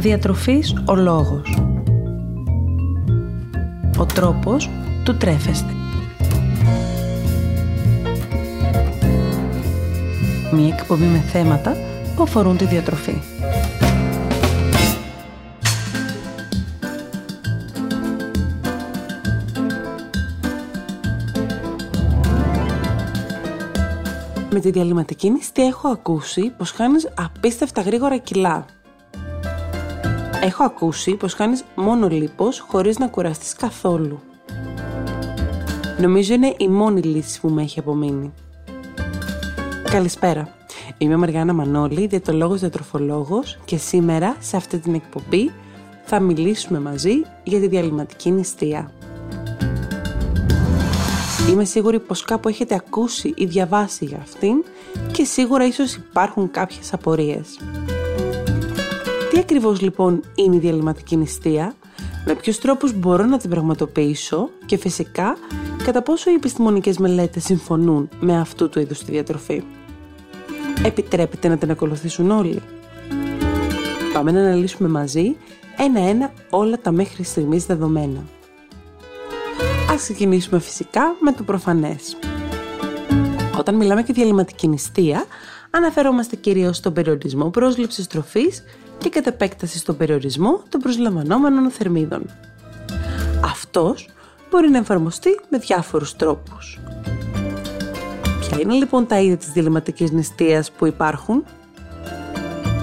Διατροφής ο λόγος. Ο τρόπος του τρέφεστε. Μία εκπομπή με θέματα που αφορούν τη διατροφή. Με τη διαλυματική νηστεία έχω ακούσει πως χάνεις απίστευτα γρήγορα κιλά. Έχω ακούσει πως χάνεις μόνο λίπος χωρίς να κουραστείς καθόλου. Νομίζω είναι η μόνη λύση που με έχει απομείνει. Καλησπέρα. Είμαι ο Μαριάννα Μανώλη, διαιτολόγος διατροφολόγος και σήμερα σε αυτή την εκπομπή θα μιλήσουμε μαζί για τη διαλυματική νηστεία. Είμαι σίγουρη πως κάπου έχετε ακούσει ή διαβάσει για αυτήν και σίγουρα ίσως υπάρχουν κάποιες απορίες. Τι ακριβώς λοιπόν είναι η διαλυματική νηστεία, με ποιους τρόπους μπορώ να την πραγματοποιήσω; Και φυσικά κατά πόσο οι επιστημονικές μελέτες συμφωνούν με αυτού του είδους τη διατροφή; Επιτρέπεται να την ακολουθήσουν όλοι; Πάμε να αναλύσουμε μαζί ένα-ένα όλα τα μέχρι στιγμής δεδομένα. Ας ξεκινήσουμε φυσικά με το προφανές. Όταν μιλάμε για διαλυματική νηστεία, αναφερόμαστε κυρίως στον περιορισμό πρόσληψης τροφής και κατ' επέκταση στον περιορισμό των προσλαμβανόμενων θερμίδων. Αυτός μπορεί να εφαρμοστεί με διάφορους τρόπους. Ποια είναι λοιπόν τα είδη της διαλυματικής νηστείας που υπάρχουν;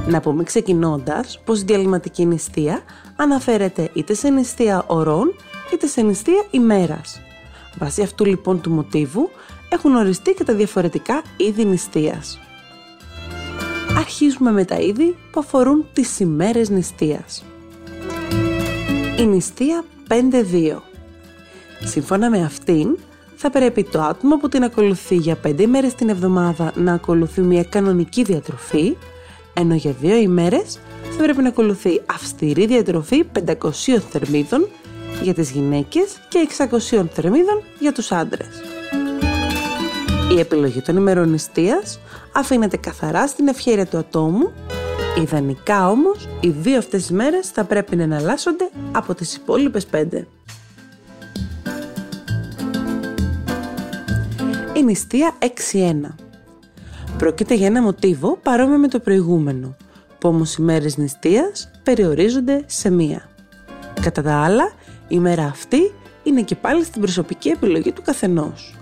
Να πούμε ξεκινώντας πως η διαλυματική νηστεία αναφέρεται είτε σε νηστεία ωρών είτε σε νηστεία ημέρας. Βάσει αυτού λοιπόν του μοτίβου έχουν οριστεί και τα διαφορετικά είδη νηστείας. Αρχίζουμε με τα είδη που αφορούν τις ημέρες νηστείας. Η νηστεία 5-2. Σύμφωνα με αυτήν, θα πρέπει το άτομο που την ακολουθεί για 5 ημέρες την εβδομάδα να ακολουθεί μια κανονική διατροφή, ενώ για 2 ημέρες θα πρέπει να ακολουθεί αυστηρή διατροφή 500 θερμίδων για τις γυναίκες και 600 θερμίδων για τους άντρες. Η επιλογή των ημερών νηστείας αφήνεται καθαρά στην ευχαίρεια του ατόμου, ιδανικά όμως οι δύο αυτές τις μέρες θα πρέπει να εναλλάσσονται από τις υπόλοιπες πέντε. Η νηστεία 6-1 Πρόκειται για ένα μοτίβο παρόμοιο με το προηγούμενο, που όμως οι μέρες νηστείας περιορίζονται σε μία. Κατά τα άλλα, η μέρα αυτή είναι και πάλι στην προσωπική επιλογή του καθενός.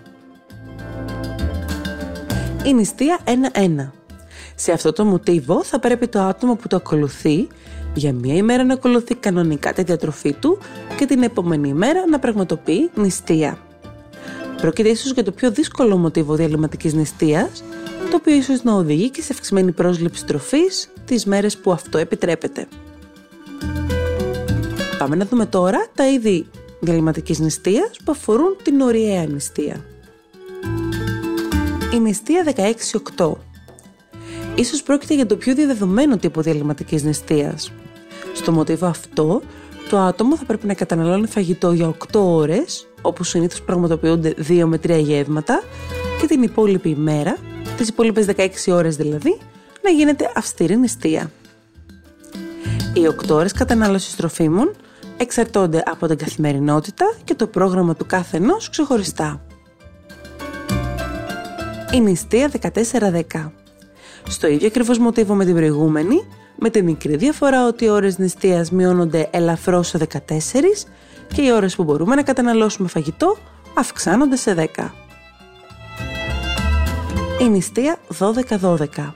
Η νηστεία 1-1. Σε αυτό το μοτίβο θα πρέπει το άτομο που το ακολουθεί για μία ημέρα να ακολουθεί κανονικά τη διατροφή του και την επόμενη ημέρα να πραγματοποιεί νηστεία. Πρόκειται ίσως για το πιο δύσκολο μοτίβο διαλυματικής νηστείας, το οποίο ίσως να οδηγεί και σε αυξημένη πρόσληψη τροφής τις μέρες που αυτό επιτρέπεται. Πάμε να δούμε τώρα τα είδη διαλυματικής νηστείας που αφορούν την ωριαία νηστεία. Η νηστεία 16-8 Ίσως πρόκειται για το πιο διαδεδομένο τύπο διαλυματικής νηστείας. Στο μοτίβο αυτό, το άτομο θα πρέπει να καταναλώνει φαγητό για 8 ώρες, όπου συνήθως πραγματοποιούνται 2 με 3 γεύματα, και την υπόλοιπη ημέρα, τις υπόλοιπες 16 ώρες δηλαδή, να γίνεται αυστηρή νηστεία. Οι 8 ώρες κατανάλωσης τροφίμων εξαρτώνται από την καθημερινότητα και το πρόγραμμα του κάθε ενός ξεχωριστά. Η νηστεία 14-10 Στο ίδιο ακριβώς μοτίβο με την προηγούμενη, με τη μικρή διαφορά ότι οι ώρες νηστείας μειώνονται ελαφρώς σε 14 και οι ώρες που μπορούμε να καταναλώσουμε φαγητό αυξάνονται σε 10. Η νηστεία 12-12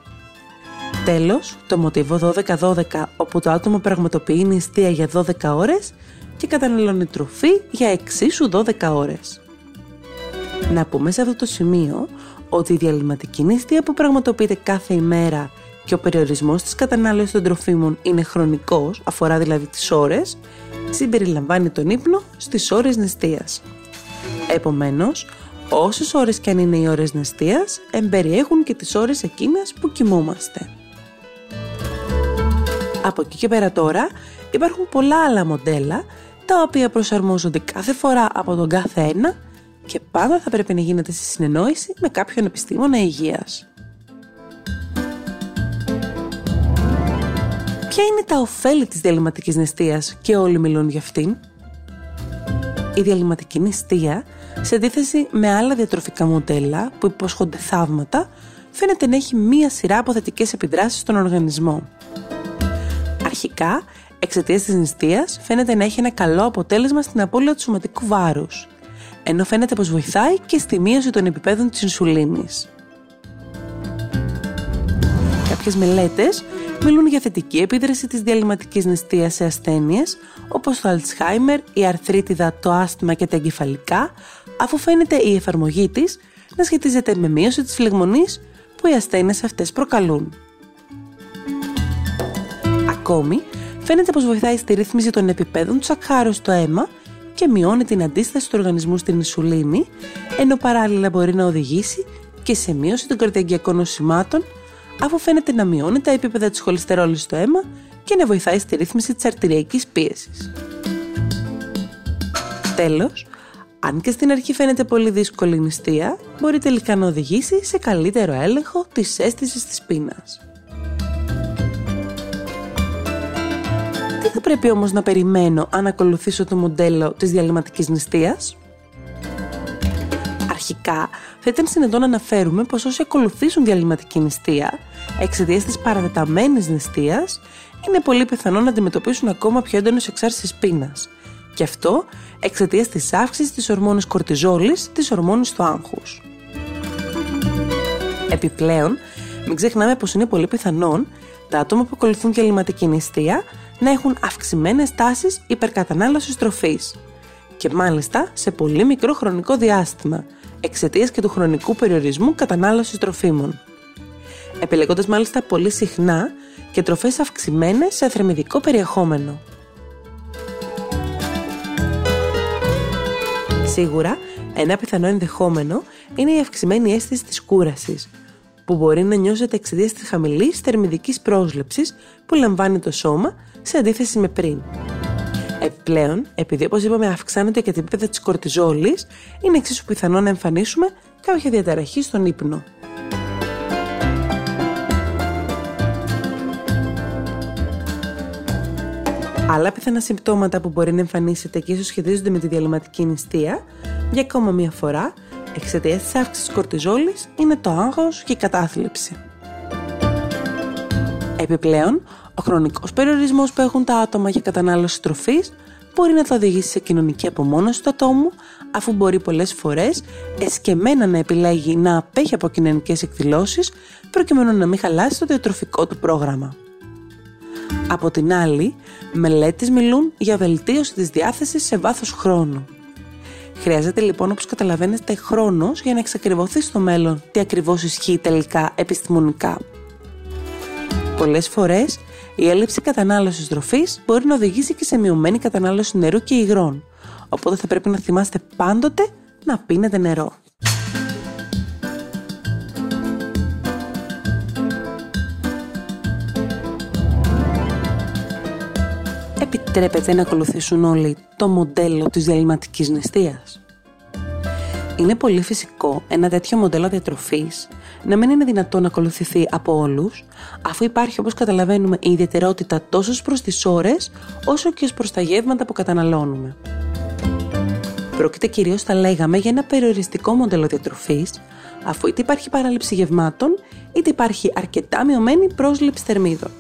Τέλος, το μοτίβο 12-12 όπου το άτομο πραγματοποιεί νηστεία για 12 ώρες και καταναλώνει τροφή για εξίσου 12 ώρες. Να πούμε σε αυτό το σημείο ότι η διαλυματική νηστεία που πραγματοποιείται κάθε ημέρα και ο περιορισμός της κατανάλωσης των τροφίμων είναι χρονικός, αφορά δηλαδή τις ώρες, συμπεριλαμβάνει τον ύπνο στις ώρες νηστείας. Επομένως, όσες ώρες και αν είναι οι ώρες νηστείας, εμπεριέχουν και τις ώρες εκείνες που κοιμούμαστε. Από εκεί και πέρα τώρα υπάρχουν πολλά άλλα μοντέλα τα οποία προσαρμόζονται κάθε φορά από τον κάθε ένα και πάντα θα πρέπει να γίνεται σε συνεννόηση με κάποιον επιστήμονα υγείας. Ποια είναι τα ωφέλη της διαλυματικής νηστείας και όλοι μιλούν για αυτήν; Η διαλυματική νηστεία, σε αντίθεση με άλλα διατροφικά μοντέλα που υπόσχονται θαύματα, φαίνεται να έχει μία σειρά από θετικές επιδράσεις στον οργανισμό. Αρχικά, εξαιτίας της νηστείας, φαίνεται να έχει ένα καλό αποτέλεσμα στην απώλεια του σωματικού βάρους, ενώ φαίνεται πως βοηθάει και στη μείωση των επιπέδων της ινσουλίνης. Κάποιες μελέτες μιλούν για θετική επίδραση της διαλυματικής νηστείας σε ασθένειες όπως το Αλτσχάιμερ, η αρθρίτιδα, το άσθημα και τα εγκεφαλικά, αφού φαίνεται η εφαρμογή της να σχετίζεται με μείωση της φλεγμονής που οι ασθένειες αυτές προκαλούν. Ακόμη, φαίνεται πως βοηθάει στη ρύθμιση των επιπέδων του σακχάρου στο αίμα και μειώνει την αντίσταση του οργανισμού στην ισουλίνη, ενώ παράλληλα μπορεί να οδηγήσει και σε μείωση των καρδιαγγειακών νοσημάτων, αφού φαίνεται να μειώνει τα επίπεδα της χολυστερόλης στο αίμα και να βοηθάει στη ρύθμιση της αρτηριακής πίεσης. Τέλος, αν και στην αρχή φαίνεται πολύ δύσκολη η νηστεία, μπορεί τελικά να οδηγήσει σε καλύτερο έλεγχο της αίσθησης της πείνας. Θα πρέπει όμως να περιμένω αν ακολουθήσω το μοντέλο της διαλυματικής νηστείας; Αρχικά, θα ήταν συνετό να αναφέρουμε πως όσοι ακολουθήσουν διαλυματική νηστεία, εξαιτίας της παραδεταμένης νηστείας, είναι πολύ πιθανό να αντιμετωπίσουν ακόμα πιο έντονες εξάρσεις πείνας. Και αυτό εξαιτίας της αύξησης της ορμόνης κορτιζόλης, της ορμόνης του άγχους. Επιπλέον, μην ξεχνάμε πως είναι πολύ πιθανόν τα άτομα που ακολουθούν διαλυματική νηστεία να έχουν αυξημένες τάσεις υπερκατανάλωσης τροφής και μάλιστα σε πολύ μικρό χρονικό διάστημα εξαιτίας και του χρονικού περιορισμού κατανάλωσης τροφίμων. Επιλεγώντας μάλιστα πολύ συχνά και τροφές αυξημένες σε θερμιδικό περιεχόμενο. Σίγουρα, ένα πιθανό ενδεχόμενο είναι η αυξημένη αίσθηση της κούρασης, που μπορεί να νιώσετε εξαιτίας της χαμηλής θερμιδικής πρόσληψης που λαμβάνει το σώμα σε αντίθεση με πριν. Επιπλέον, επειδή όπως είπαμε αυξάνεται και τα επίπεδα της κορτιζόλης, είναι εξίσου πιθανό να εμφανίσουμε κάποια διαταραχή στον ύπνο. Άλλα πιθανά συμπτώματα που μπορεί να εμφανίσετε και ίσως σχετίζονται με τη διαλυματική νηστεία, για ακόμα μία φορά, εξαιτίας της αύξησης κορτιζόλης είναι το άγχος και η κατάθλιψη. Επιπλέον, ο χρονικός περιορισμός που έχουν τα άτομα για κατανάλωση τροφής μπορεί να τα οδηγήσει σε κοινωνική απομόνωση του ατόμου, αφού μπορεί πολλές φορές εσκεμμένα να επιλέγει να απέχει από κοινωνικές εκδηλώσεις προκειμένου να μην χαλάσει το διατροφικό του πρόγραμμα. Από την άλλη, μελέτες μιλούν για βελτίωση της διάθεσης σε βάθος χρόνου. Χρειάζεται λοιπόν όπως καταλαβαίνετε χρόνος για να εξακριβωθεί στο μέλλον τι ακριβώς ισχύει τελικά επιστημονικά. Πολλές φορές η έλλειψη κατανάλωσης τροφής μπορεί να οδηγήσει και σε μειωμένη κατανάλωση νερού και υγρών, οπότε θα πρέπει να θυμάστε πάντοτε να πίνετε νερό. Επιτρέπεται να ακολουθήσουν όλοι το μοντέλο της διαλυματικής νηστείας. Είναι πολύ φυσικό ένα τέτοιο μοντέλο διατροφής να μην είναι δυνατό να ακολουθηθεί από όλους, αφού υπάρχει όπως καταλαβαίνουμε η ιδιαιτερότητα τόσο προς τις ώρες, όσο και προς τα γεύματα που καταναλώνουμε. Πρόκειται κυρίως, θα λέγαμε, για ένα περιοριστικό μοντέλο διατροφής, αφού είτε υπάρχει παράληψη γευμάτων, είτε υπάρχει αρκετά μειωμένη πρόσληψη θερμίδων.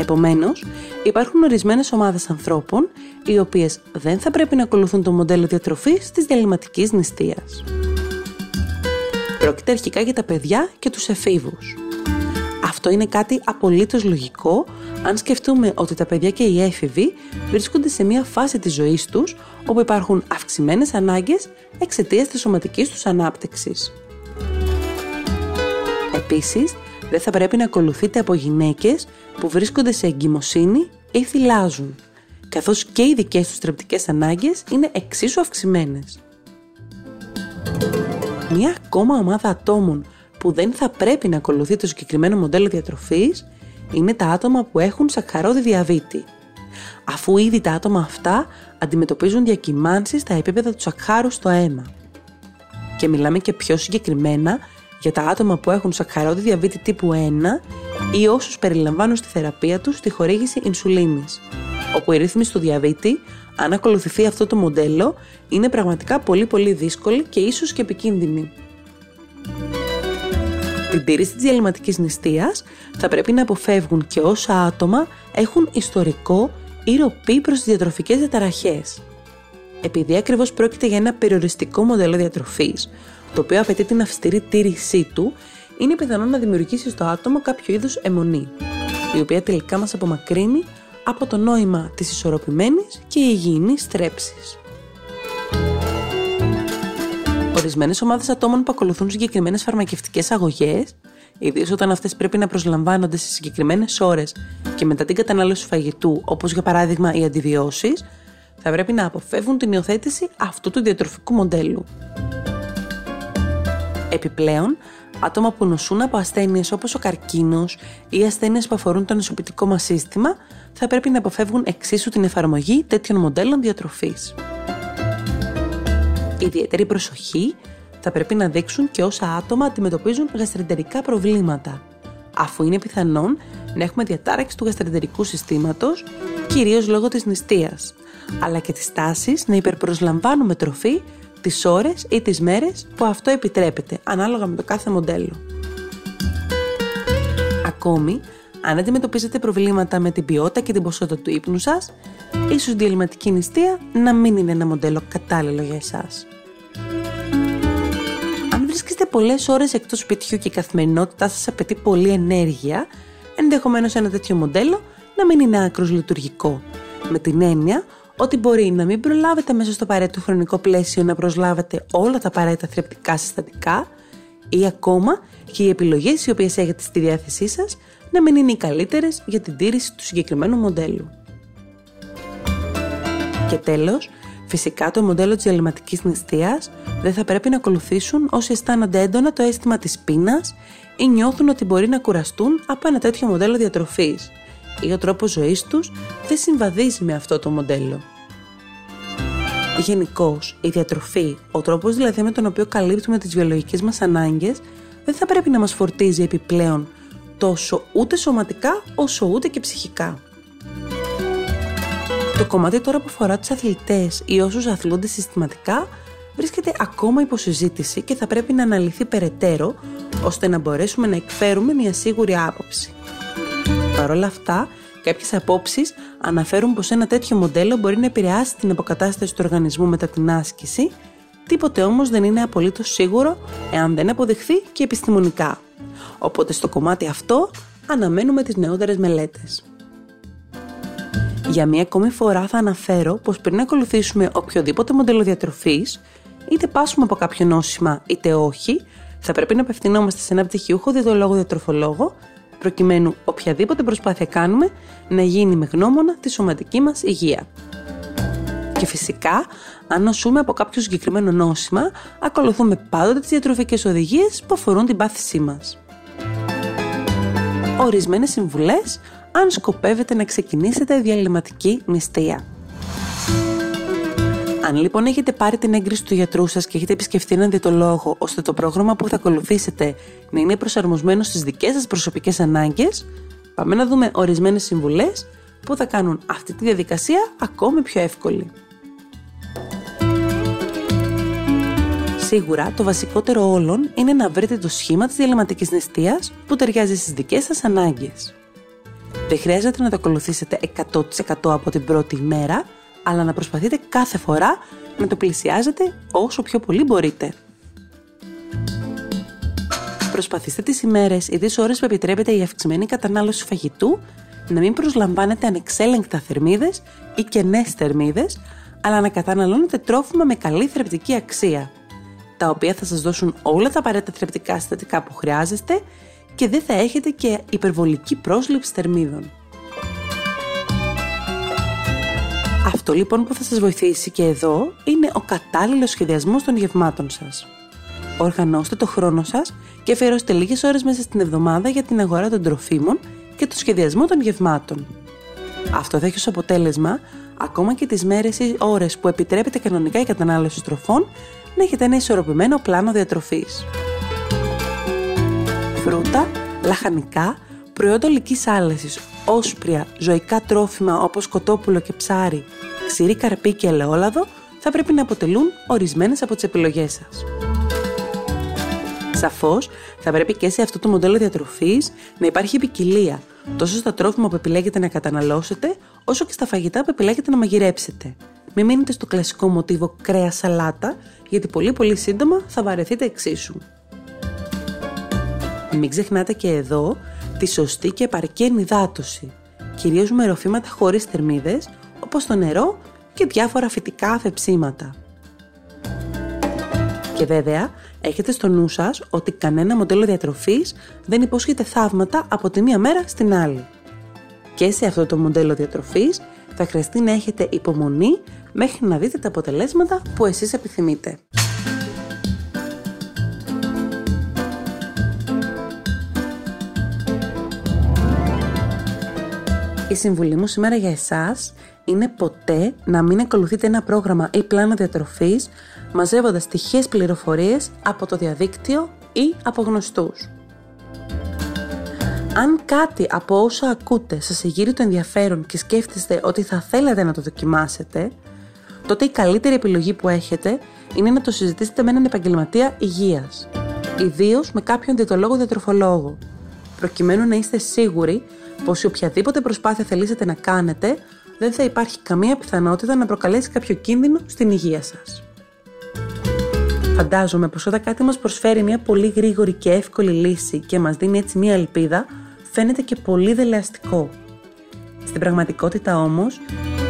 Επομένως, υπάρχουν ορισμένες ομάδες ανθρώπων οι οποίες δεν θα πρέπει να ακολουθούν το μοντέλο διατροφής της διαλυματικής νηστείας. Πρόκειται αρχικά για τα παιδιά και τους εφήβους. Αυτό είναι κάτι απολύτως λογικό αν σκεφτούμε ότι τα παιδιά και οι έφηβοι βρίσκονται σε μια φάση της ζωής τους όπου υπάρχουν αυξημένες ανάγκες εξαιτίας της σωματικής τους ανάπτυξης. Επίσης, δεν θα πρέπει να ακολουθείτε από γυναίκες που βρίσκονται σε εγκυμοσύνη ή θυλάζουν, καθώς και οι δικές τους τρεπτικές ανάγκες είναι εξίσου αυξημένες. Μία ακόμα ομάδα ατόμων που δεν θα πρέπει να ακολουθεί το συγκεκριμένο μοντέλο διατροφής είναι τα άτομα που έχουν σακχαρώδη διαβήτη, αφού ήδη τα άτομα αυτά αντιμετωπίζουν διακυμάνσεις στα επίπεδα του σακχάρου στο αίμα. Και μιλάμε και πιο συγκεκριμένα για τα άτομα που έχουν σακχαρώδη διαβήτη τύπου 1 ή όσους περιλαμβάνουν στη θεραπεία τους τη χορήγηση ινσουλίνης, όπου η ρύθμιση του διαβήτη, αν ακολουθηθεί αυτό το μοντέλο, είναι πραγματικά πολύ πολύ δύσκολη και ίσως και επικίνδυνη. Την τήρηση της διαλυματικής νηστείας θα πρέπει να αποφεύγουν και όσα άτομα έχουν ιστορικό ή ροπή προς τις διατροφικές διαταραχές. Επειδή ακριβώς πρόκειται για ένα περιοριστικό μοντέλο διατροφής, το οποίο απαιτεί την αυστηρή τήρησή του, είναι πιθανό να δημιουργήσει στο άτομο κάποιο είδους αιμονή, η οποία τελικά μας απομακρύνει από το νόημα της ισορροπημένης και υγιεινής θρέψης. Ορισμένες ομάδες ατόμων που ακολουθούν συγκεκριμένες φαρμακευτικές αγωγές, ιδίως όταν αυτές πρέπει να προσλαμβάνονται σε συγκεκριμένες ώρες και μετά την κατανάλωση φαγητού, όπως για παράδειγμα οι αντιβιώσεις, θα πρέπει να αποφεύγουν την υιοθέτηση αυτού του διατροφικού μοντέλου. Επιπλέον, άτομα που νοσούν από ασθένειες όπως ο καρκίνος ή ασθένειες που αφορούν το νοσοποιητικό μας σύστημα θα πρέπει να αποφεύγουν εξίσου την εφαρμογή τέτοιων μοντέλων διατροφής. Ιδιαίτερη προσοχή θα πρέπει να δείξουν και όσα άτομα αντιμετωπίζουν γαστρεντερικά προβλήματα, αφού είναι πιθανόν να έχουμε διατάραξη του γαστρεντερικού συστήματος, κυρίως λόγω της νηστείας, αλλά και της τάσης να υπερπροσλαμβάνουμε τροφή τις ώρες ή τις μέρες που αυτό επιτρέπεται, ανάλογα με το κάθε μοντέλο. Ακόμη, αν αντιμετωπίζετε προβλήματα με την ποιότητα και την ποσότητα του ύπνου σας, ίσως διαλυματική νηστεία να μην είναι ένα μοντέλο κατάλληλο για εσάς. Αν βρίσκεστε πολλές ώρες εκτός σπιτιού και η καθημερινότητά σας απαιτεί πολλή ενέργεια, ενδεχομένως ένα τέτοιο μοντέλο να μην είναι άκρος λειτουργικό. Με την έννοια ότι μπορεί να μην προλάβετε μέσα στο απαραίτητο χρονικό πλαίσιο να προσλάβετε όλα τα απαραίτητα θρεπτικά συστατικά ή ακόμα και οι επιλογές οι οποίες έχετε στη διάθεσή σας να μην είναι οι καλύτερες για την τήρηση του συγκεκριμένου μοντέλου. Και τέλος, φυσικά το μοντέλο της διαλυματικής νηστείας δεν θα πρέπει να ακολουθήσουν όσοι αισθάνονται έντονα το αίσθημα της πείνας ή νιώθουν ότι μπορεί να κουραστούν από ένα τέτοιο μοντέλο διατροφής ή ο τρόπος ζωής τους δεν συμβαδίζει με αυτό το μοντέλο. Γενικώς, η διατροφή, ο τρόπος δηλαδή με τον οποίο καλύπτουμε τις βιολογικές μας ανάγκες, δεν θα πρέπει να μας φορτίζει επιπλέον τόσο ούτε σωματικά όσο ούτε και ψυχικά. Το κομμάτι τώρα που αφορά τους αθλητές ή όσους αθλούνται συστηματικά βρίσκεται ακόμα υπό συζήτηση και θα πρέπει να αναλυθεί περαιτέρω ώστε να μπορέσουμε να εκφέρουμε μια σίγουρη άποψη. Παρ' όλα αυτά, κάποιες απόψεις αναφέρουν πως ένα τέτοιο μοντέλο μπορεί να επηρεάσει την αποκατάσταση του οργανισμού μετά την άσκηση, τίποτε όμως δεν είναι απολύτως σίγουρο εάν δεν αποδειχθεί και επιστημονικά. Οπότε στο κομμάτι αυτό αναμένουμε τις νεότερες μελέτες. Για μία ακόμη φορά θα αναφέρω πως πριν ακολουθήσουμε οποιοδήποτε μοντέλο διατροφής, είτε πάσουμε από κάποιο νόσημα είτε όχι, θα πρέπει να απευθυνόμαστε σε ένα πτυχιούχο διατολόγο διατροφολόγο, προκειμένου οποιαδήποτε προσπάθεια κάνουμε να γίνει με γνώμονα τη σωματική μας υγεία. Και φυσικά, αν νοσούμε από κάποιο συγκεκριμένο νόσημα, ακολουθούμε πάντοτε τις διατροφικές οδηγίες που αφορούν την πάθησή μας ορισμένες συμβουλές αν σκοπεύετε να ξεκινήσετε διαλυματική νηστεία. Αν λοιπόν έχετε πάρει την έγκριση του γιατρού σας και έχετε επισκεφτεί έναν διαιτολόγο ώστε το πρόγραμμα που θα ακολουθήσετε να είναι προσαρμοσμένο στις δικές σας προσωπικές ανάγκες, πάμε να δούμε ορισμένες συμβουλές που θα κάνουν αυτή τη διαδικασία ακόμη πιο εύκολη. Σίγουρα το βασικότερο όλων είναι να βρείτε το σχήμα της διαλυματικής νηστείας που ταιριάζει στις δικές σας ανάγκες. Δεν χρειάζεται να το ακολουθήσετε 100% από την πρώτη ημέρα, αλλά να προσπαθείτε κάθε φορά να το πλησιάζετε όσο πιο πολύ μπορείτε. Προσπαθήστε τις ημέρες ή τις ώρες που επιτρέπετε η αυξημένη κατανάλωση φαγητού να μην προσλαμβάνετε ανεξέλεγκτα θερμίδες ή κενές θερμίδες, αλλά να καταναλώνετε τρόφιμα με καλή θρεπτική αξία τα οποία θα σας δώσουν όλα τα απαραίτητα θρεπτικά συστατικά που χρειάζεστε και δεν θα έχετε και υπερβολική πρόσληψη θερμίδων. Αυτό λοιπόν που θα σας βοηθήσει και εδώ είναι ο κατάλληλος σχεδιασμός των γευμάτων σας. Οργανώστε το χρόνο σας και αφιερώστε λίγες ώρες μέσα στην εβδομάδα για την αγορά των τροφίμων και το σχεδιασμό των γευμάτων. Αυτό θα έχει ως αποτέλεσμα ακόμα και τις μέρες ή ώρες που επιτρέπεται κανονικά η κατανάλωση τροφών να έχετε ένα ισορροπημένο πλάνο διατροφής. Φρούτα, λαχανικά, Προϊόντα ολικής άλεσης, όσπρια, ζωικά τρόφιμα όπως κοτόπουλο και ψάρι, ξηρή καρπί και ελαιόλαδο θα πρέπει να αποτελούν ορισμένες από τις επιλογές σας. Σαφώς, θα πρέπει και σε αυτό το μοντέλο διατροφής να υπάρχει ποικιλία, τόσο στα τρόφιμα που επιλέγετε να καταναλώσετε, όσο και στα φαγητά που επιλέγετε να μαγειρέψετε. Μην μείνετε στο κλασικό μοτίβο κρέας σαλάτα, γιατί πολύ πολύ σύντομα θα βαρεθείτε εξίσου. Μην ξεχνάτε και εδώ τη σωστή και επαρκή ενυδάτωση, κυρίως με ροφήματα χωρίς θερμίδες, όπως το νερό και διάφορα φυτικά αφεψίματα. Και βέβαια, έχετε στο νου σας ότι κανένα μοντέλο διατροφής δεν υπόσχεται θαύματα από τη μία μέρα στην άλλη. Και σε αυτό το μοντέλο διατροφής θα χρειαστεί να έχετε υπομονή μέχρι να δείτε τα αποτελέσματα που εσείς επιθυμείτε. Η συμβουλή μου σήμερα για εσάς είναι ποτέ να μην ακολουθείτε ένα πρόγραμμα ή πλάνο διατροφής μαζεύοντας τυχαίες πληροφορίες από το διαδίκτυο ή από γνωστούς. Αν κάτι από όσα ακούτε σας εγείρει το ενδιαφέρον και σκέφτεστε ότι θα θέλατε να το δοκιμάσετε, τότε η καλύτερη επιλογή που έχετε είναι να το συζητήσετε με έναν επαγγελματία υγείας, ιδίως με κάποιον διαιτολόγο διατροφολόγο, προκειμένου να είστε σίγουροι πως η οποιαδήποτε προσπάθεια θελήσετε να κάνετε δεν θα υπάρχει καμία πιθανότητα να προκαλέσει κάποιο κίνδυνο στην υγεία σας. Φαντάζομαι πως όταν κάτι μας προσφέρει μια πολύ γρήγορη και εύκολη λύση και μας δίνει έτσι μια ελπίδα, φαίνεται και πολύ δελεαστικό. Στην πραγματικότητα όμως,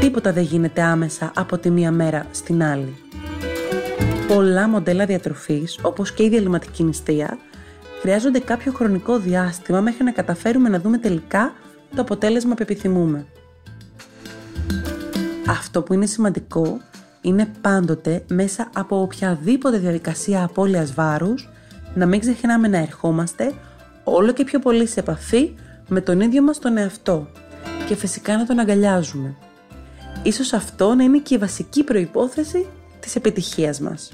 τίποτα δεν γίνεται άμεσα από τη μία μέρα στην άλλη. Πολλά μοντέλα διατροφής, όπως και η διαλυματική νηστεία, χρειάζονται κάποιο χρονικό διάστημα μέχρι να καταφέρουμε να δούμε τελικά το αποτέλεσμα που επιθυμούμε. Αυτό που είναι σημαντικό είναι πάντοτε μέσα από οποιαδήποτε διαδικασία απώλειας βάρους να μην ξεχνάμε να ερχόμαστε όλο και πιο πολύ σε επαφή με τον ίδιο μας τον εαυτό και φυσικά να τον αγκαλιάζουμε. Ίσως αυτό να είναι και η βασική προϋπόθεση της επιτυχίας μας.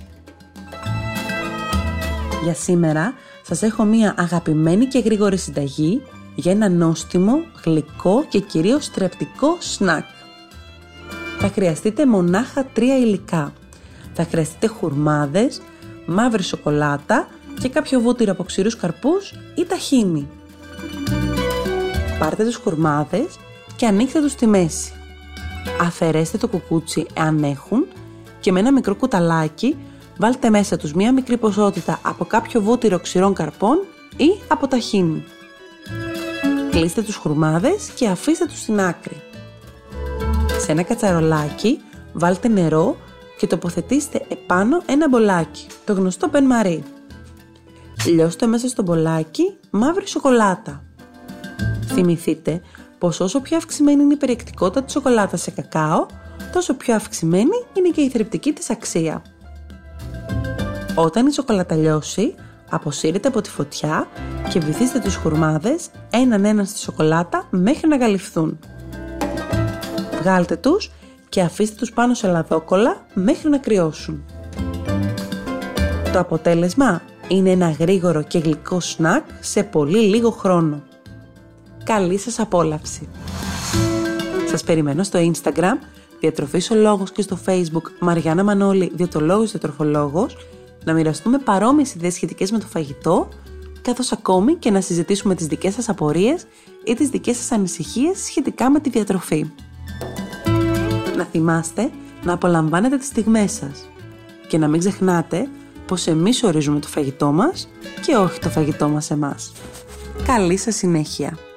Για σήμερα σας έχω μία αγαπημένη και γρήγορη συνταγή για ένα νόστιμο, γλυκό και κυρίως στρεπτικό σνακ. Θα χρειαστείτε μονάχα τρία υλικά. Θα χρειαστείτε χουρμάδες, μαύρη σοκολάτα και κάποιο βούτυρο από ξηρούς καρπούς ή ταχίνι. Πάρτε τους χουρμάδες και ανοίξτε τους στη μέση. Αφαιρέστε το κουκούτσι εάν έχουν και με ένα μικρό κουταλάκι βάλτε μέσα τους μία μικρή ποσότητα από κάποιο βούτυρο ξηρών καρπών ή από ταχίνι. Κλείστε τους χουρμάδες και αφήστε τους στην άκρη. Σε ένα κατσαρολάκι βάλτε νερό και τοποθετήστε επάνω ένα μπολάκι, το γνωστό πεν μαρί. Λιώστε μέσα στο μπολάκι μαύρη σοκολάτα. Θυμηθείτε πως όσο πιο αυξημένη είναι η περιεκτικότητα της σοκολάτας σε κακάο, τόσο πιο αυξημένη είναι και η θρεπτική της αξία. Όταν η σοκολάτα λιώσει, αποσύρετε από τη φωτιά και βυθίστε τους χουρμάδες έναν έναν στη σοκολάτα μέχρι να γαλυφθούν. Βγάλτε τους και αφήστε τους πάνω σε λαδόκολλα μέχρι να κρυώσουν. Το αποτέλεσμα είναι ένα γρήγορο και γλυκό σνακ σε πολύ λίγο χρόνο. Καλή σας απόλαυση! Σας περιμένω στο Instagram, Διατροφής ο Λόγος και στο Facebook Μαριάννα Μανώλη, Διατολόγος Διατροφολόγος, να μοιραστούμε παρόμοιες ιδέες σχετικές με το φαγητό, καθώς ακόμη και να συζητήσουμε τις δικές σας απορίες ή τις δικές σας ανησυχίες σχετικά με τη διατροφή. Να θυμάστε να απολαμβάνετε τις στιγμές σας και να μην ξεχνάτε πως εμείς ορίζουμε το φαγητό μας και όχι το φαγητό μας εμάς. Καλή σας συνέχεια!